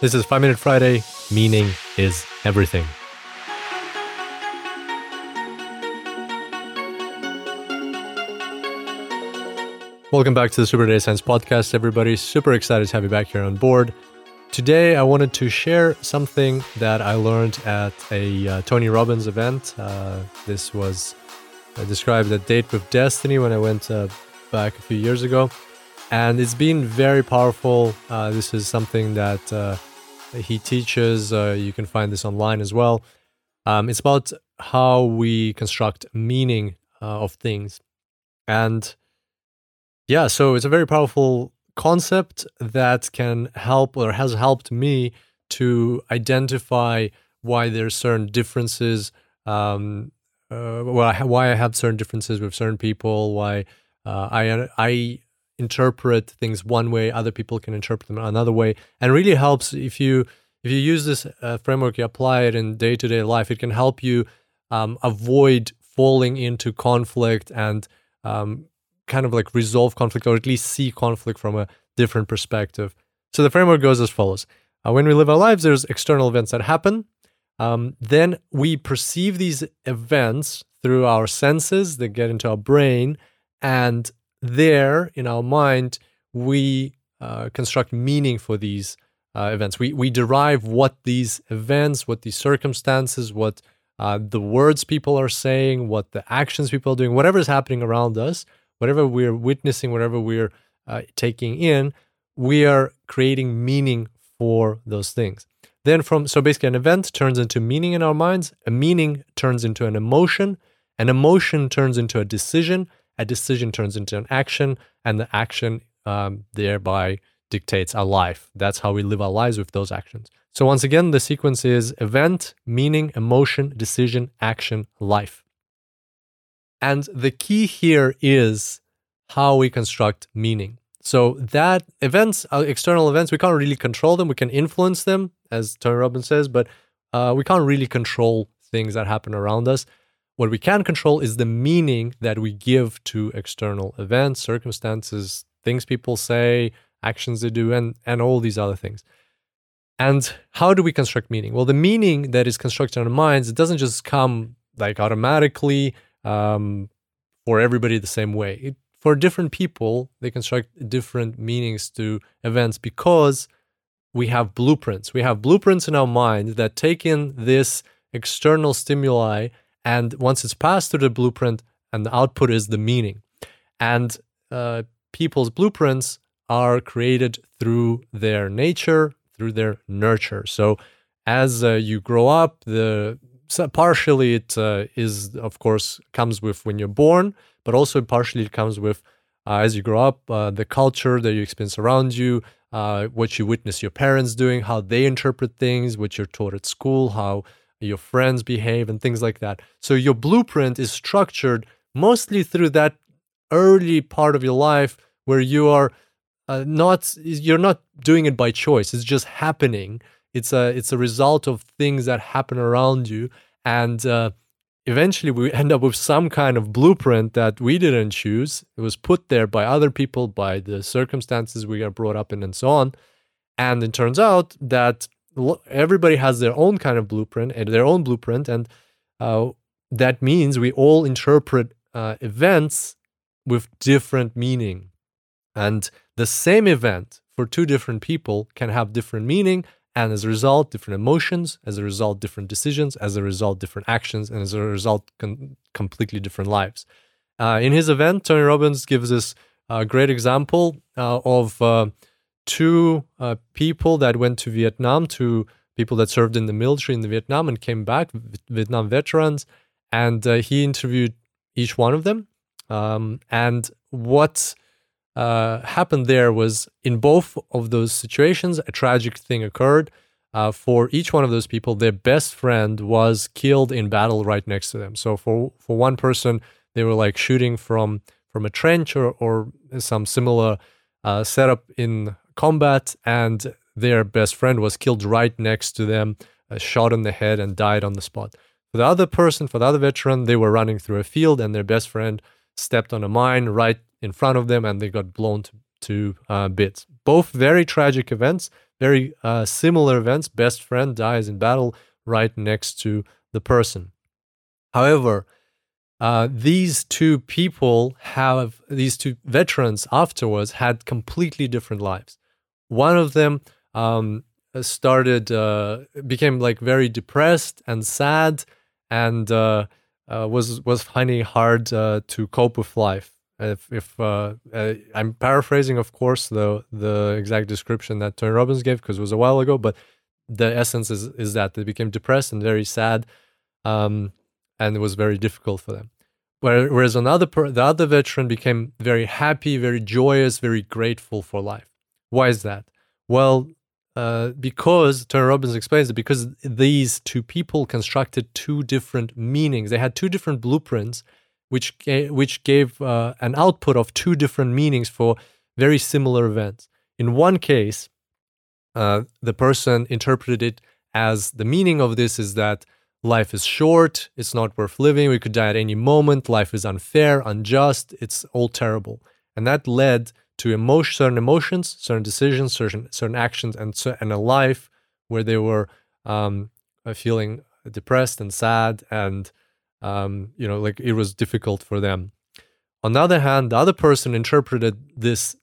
This is 5 Minute Friday. Meaning is everything. Welcome back to the Super Data Science Podcast, everybody. Super excited to have you back here on board. Today, I wanted to share something that I learned at a uh, Tony Robbins event. Uh, this was uh, described at Date with Destiny when I went uh, back a few years ago. And it's been very powerful. Uh, this is something that uh, he teaches. Uh, you can find this online as well. Um, it's about how we construct meaning uh, of things. And yeah, so it's a very powerful concept that can help or has helped me to identify why there's certain differences, um, uh, why I have certain differences with certain people, why uh, I I interpret things one way, other people can interpret them another way, and really helps if you if you use this uh, framework, you apply it in day to day life. It can help you um, avoid falling into conflict and um, kind of like resolve conflict or at least see conflict from a different perspective. So the framework goes as follows: uh, When we live our lives, there's external events that happen. Um, then we perceive these events through our senses that get into our brain, and there in our mind, we uh, construct meaning for these uh, events. We we derive what these events, what these circumstances, what uh, the words people are saying, what the actions people are doing, whatever is happening around us, whatever we're witnessing, whatever we're uh, taking in, we are creating meaning for those things. Then from so basically an event turns into meaning in our minds, a meaning turns into an emotion, an emotion turns into a decision, a decision turns into an action, and the action um, thereby dictates our life. That's how we live our lives with those actions. So, once again, the sequence is event, meaning, emotion, decision, action, life. And the key here is how we construct meaning. So, that events, uh, external events, we can't really control them. We can influence them, as Tony Robbins says, but uh, we can't really control things that happen around us. What we can control is the meaning that we give to external events, circumstances, things people say, actions they do, and, and all these other things. And how do we construct meaning? Well, the meaning that is constructed in our minds, it doesn't just come like automatically um, for everybody the same way. It, for different people, they construct different meanings to events because we have blueprints. We have blueprints in our mind that take in this external stimuli and once it's passed through the blueprint, and the output is the meaning. And uh, people's blueprints are created through their nature, through their nurture. So as uh, you grow up, the so partially it uh, is of course comes with when you're born, but also partially it comes with uh, as you grow up, uh, the culture that you experience around you, uh, what you witness your parents doing, how they interpret things, what you're taught at school, how your friends behave, and things like that. So your blueprint is structured mostly through that early part of your life where you are uh, not you're not doing it by choice. It's just happening. It's a it's a result of things that happen around you, and uh, eventually we end up with some kind of blueprint that we didn't choose. It was put there by other people, by the circumstances we are brought up in, and so on. And it turns out that everybody has their own kind of blueprint and their own blueprint, and uh, that means we all interpret uh, events with different meaning. And the same event for two different people can have different meaning, and as a result, different emotions, as a result, different decisions, as a result, different actions, and as a result, con- completely different lives. Uh, in his event, Tony Robbins gives us a great example uh, of uh, two uh, people that went to Vietnam, two people that served in the military in the Vietnam and came back, Vietnam veterans, and uh, he interviewed each one of them. Um, and what uh, happened there was in both of those situations, a tragic thing occurred. Uh, for each one of those people, their best friend was killed in battle right next to them. So for for one person, they were like shooting from from a trench or, or some similar uh, setup in combat, and their best friend was killed right next to them, uh, shot in the head, and died on the spot. For the other person, for the other veteran, they were running through a field, and their best friend stepped on a mine right in front of them and they got blown to, to uh, bits. both very tragic events, very uh, similar events. Best friend dies in battle right next to the person. However, uh, these two people have these two veterans afterwards had completely different lives. One of them um, started uh, became like very depressed and sad, and uh, uh was was finding hard uh, to cope with life. If, if uh, I'm paraphrasing, of course, the the exact description that Tony Robbins gave because it was a while ago, but the essence is is that they became depressed and very sad. Um, and it was very difficult for them. Whereas another the other veteran became very happy, very joyous, very grateful for life. Why is that? Well, uh, because Tony Robbins explains it because these two people constructed two different meanings. They had two different blueprints, which ga- which gave uh, an output of two different meanings for very similar events. In one case, uh, the person interpreted it as the meaning of this is that life is short, it's not worth living, we could die at any moment, life is unfair, unjust, it's all terrible. And that led to emotion, certain emotions, certain decisions, certain certain actions, and and a life where they were um, uh, feeling depressed and sad, and um, you know, like it was difficult for them. On the other hand, the other person interpreted this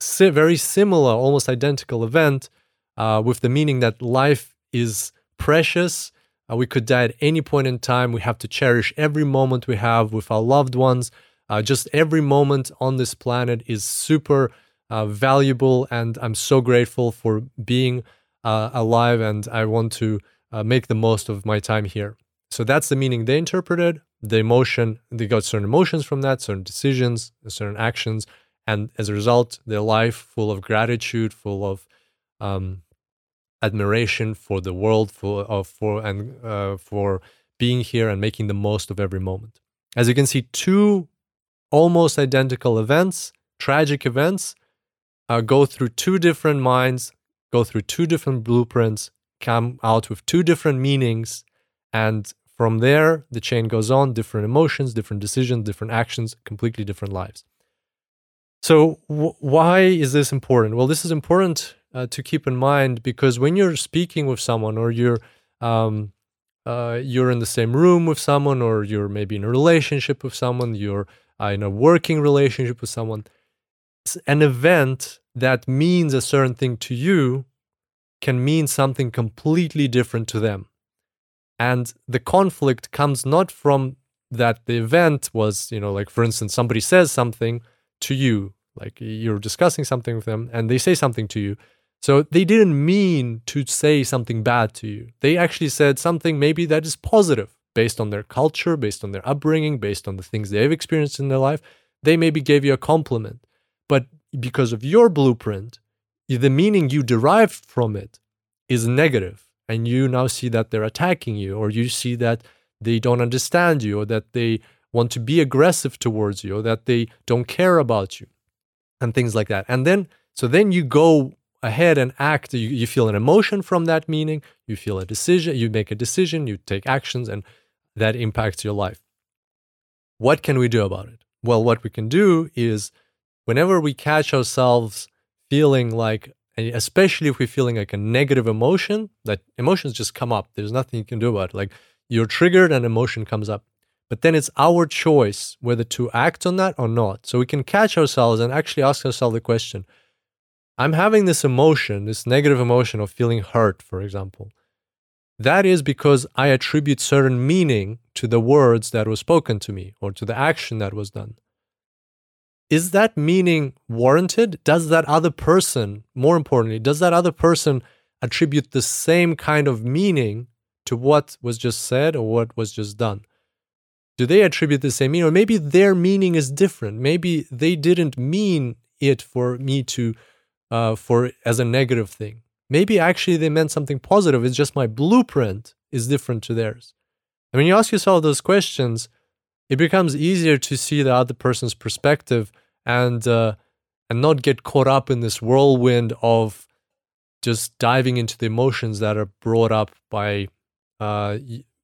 si- very similar, almost identical event uh, with the meaning that life is precious uh, we could die at any point in time. We have to cherish every moment we have with our loved ones. Uh, just every moment on this planet is super uh, valuable, and I'm so grateful for being uh, alive. And I want to uh, make the most of my time here. So that's the meaning they interpreted. The emotion, they got certain emotions from that, certain decisions, certain actions, and as a result, their life full of gratitude, full of um, admiration for the world for uh, for and uh, for being here and making the most of every moment. As you can see, two almost identical events, tragic events, uh, go through two different minds, go through two different blueprints, come out with two different meanings, and from there the chain goes on. Different emotions, different decisions, different actions, completely different lives. So, w- why is this important? Well, this is important uh, to keep in mind because when you're speaking with someone or you're um, uh, you're in the same room with someone or you're maybe in a relationship with someone you're uh, in a working relationship with someone an event that means a certain thing to you can mean something completely different to them. And the conflict comes not from that the event was you know like for instance somebody says something to you like you're discussing something with them and they say something to you. So they didn't mean to say something bad to you. They actually said something maybe that is positive based on their culture, based on their upbringing, based on the things they've experienced in their life. They maybe gave you a compliment. But because of your blueprint, the meaning you derived from it is negative, And you now see that they're attacking you, or you see that they don't understand you, or that they want to be aggressive towards you, or that they don't care about you, and things like that. And then, so then you go ahead and act. You, you feel an emotion from that meaning, you feel a decision, you make a decision, you take actions, and that impacts your life. What can we do about it? Well, what we can do is whenever we catch ourselves feeling like, especially if we're feeling like a negative emotion, that emotions just come up. There's nothing you can do about it. Like you're triggered and emotion comes up. But then it's our choice whether to act on that or not. So we can catch ourselves and actually ask ourselves the question I'm having this emotion, this negative emotion of feeling hurt, for example. That is because I attribute certain meaning to the words that were spoken to me or to the action that was done. Is that meaning warranted? Does that other person, more importantly, does that other person attribute the same kind of meaning to what was just said or what was just done? Do they attribute the same meaning? Or maybe their meaning is different. Maybe they didn't mean it for me to uh, for as a negative thing. Maybe actually they meant something positive. It's just my blueprint is different to theirs. And when you ask yourself those questions, it becomes easier to see the other person's perspective and uh, and not get caught up in this whirlwind of just diving into the emotions that are brought up by uh,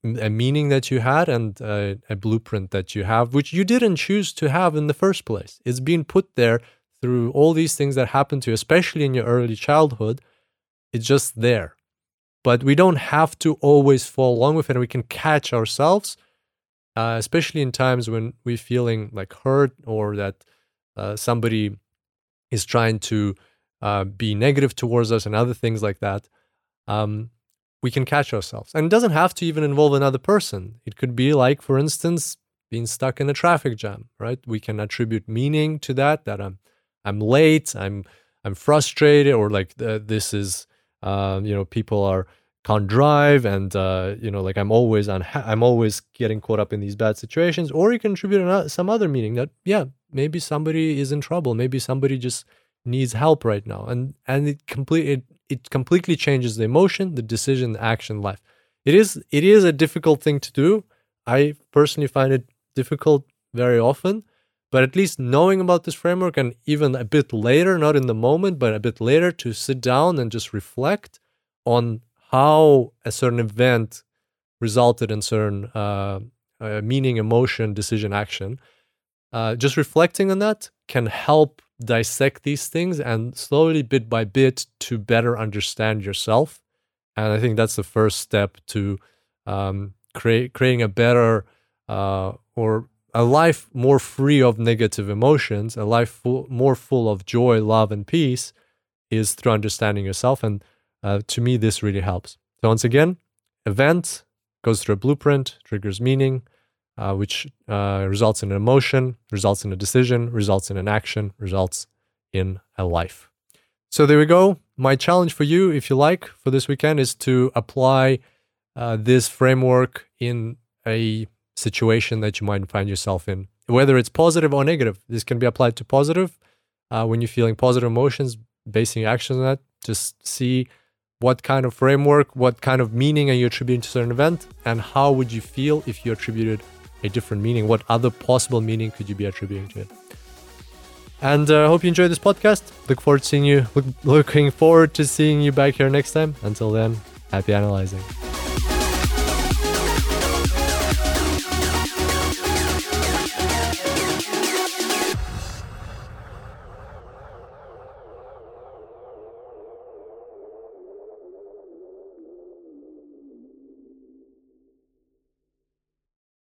a meaning that you had and uh, a blueprint that you have, which you didn't choose to have in the first place. It's been put there through all these things that happen to you, especially in your early childhood, it's just there. But we don't have to always fall along with it. And we can catch ourselves, uh, especially in times when we're feeling like hurt or that uh, somebody is trying to uh, be negative towards us and other things like that. Um, we can catch ourselves. And it doesn't have to even involve another person. It could be like, for instance, being stuck in a traffic jam, right? We can attribute meaning to that, that I'm I'm late, I'm I'm frustrated, or like uh, this is uh, you know people are can't drive, and uh, you know like I'm always on I'm always getting caught up in these bad situations. Or you can attribute some other meaning that yeah maybe somebody is in trouble, maybe somebody just needs help right now, and and it complete it, it completely changes the emotion, the decision, the action, life. It is it is a difficult thing to do. I personally find it difficult very often but at least knowing about this framework and even a bit later, not in the moment, but a bit later to sit down and just reflect on how a certain event resulted in certain uh, uh, meaning, emotion, decision, action. Uh, just reflecting on that can help dissect these things and slowly, bit by bit, to better understand yourself. And I think that's the first step to um, create creating a better uh, or a life more free of negative emotions, a life full, more full of joy, love, and peace is through understanding yourself. And uh, to me, this really helps. So, once again, event goes through a blueprint, triggers meaning, uh, which uh, results in an emotion, results in a decision, results in an action, results in a life. So, there we go. My challenge for you, if you like, for this weekend is to apply uh, this framework in a situation that you might find yourself in, whether it's positive or negative. This can be applied to positive. Uh, when you're feeling positive emotions, basing your actions on that, just see what kind of framework, what kind of meaning are you attributing to certain event, and how would you feel if you attributed a different meaning? What other possible meaning could you be attributing to it? And I uh, hope you enjoyed this podcast. Look forward to seeing you. Look, looking forward to seeing you back here next time. Until then, happy analyzing.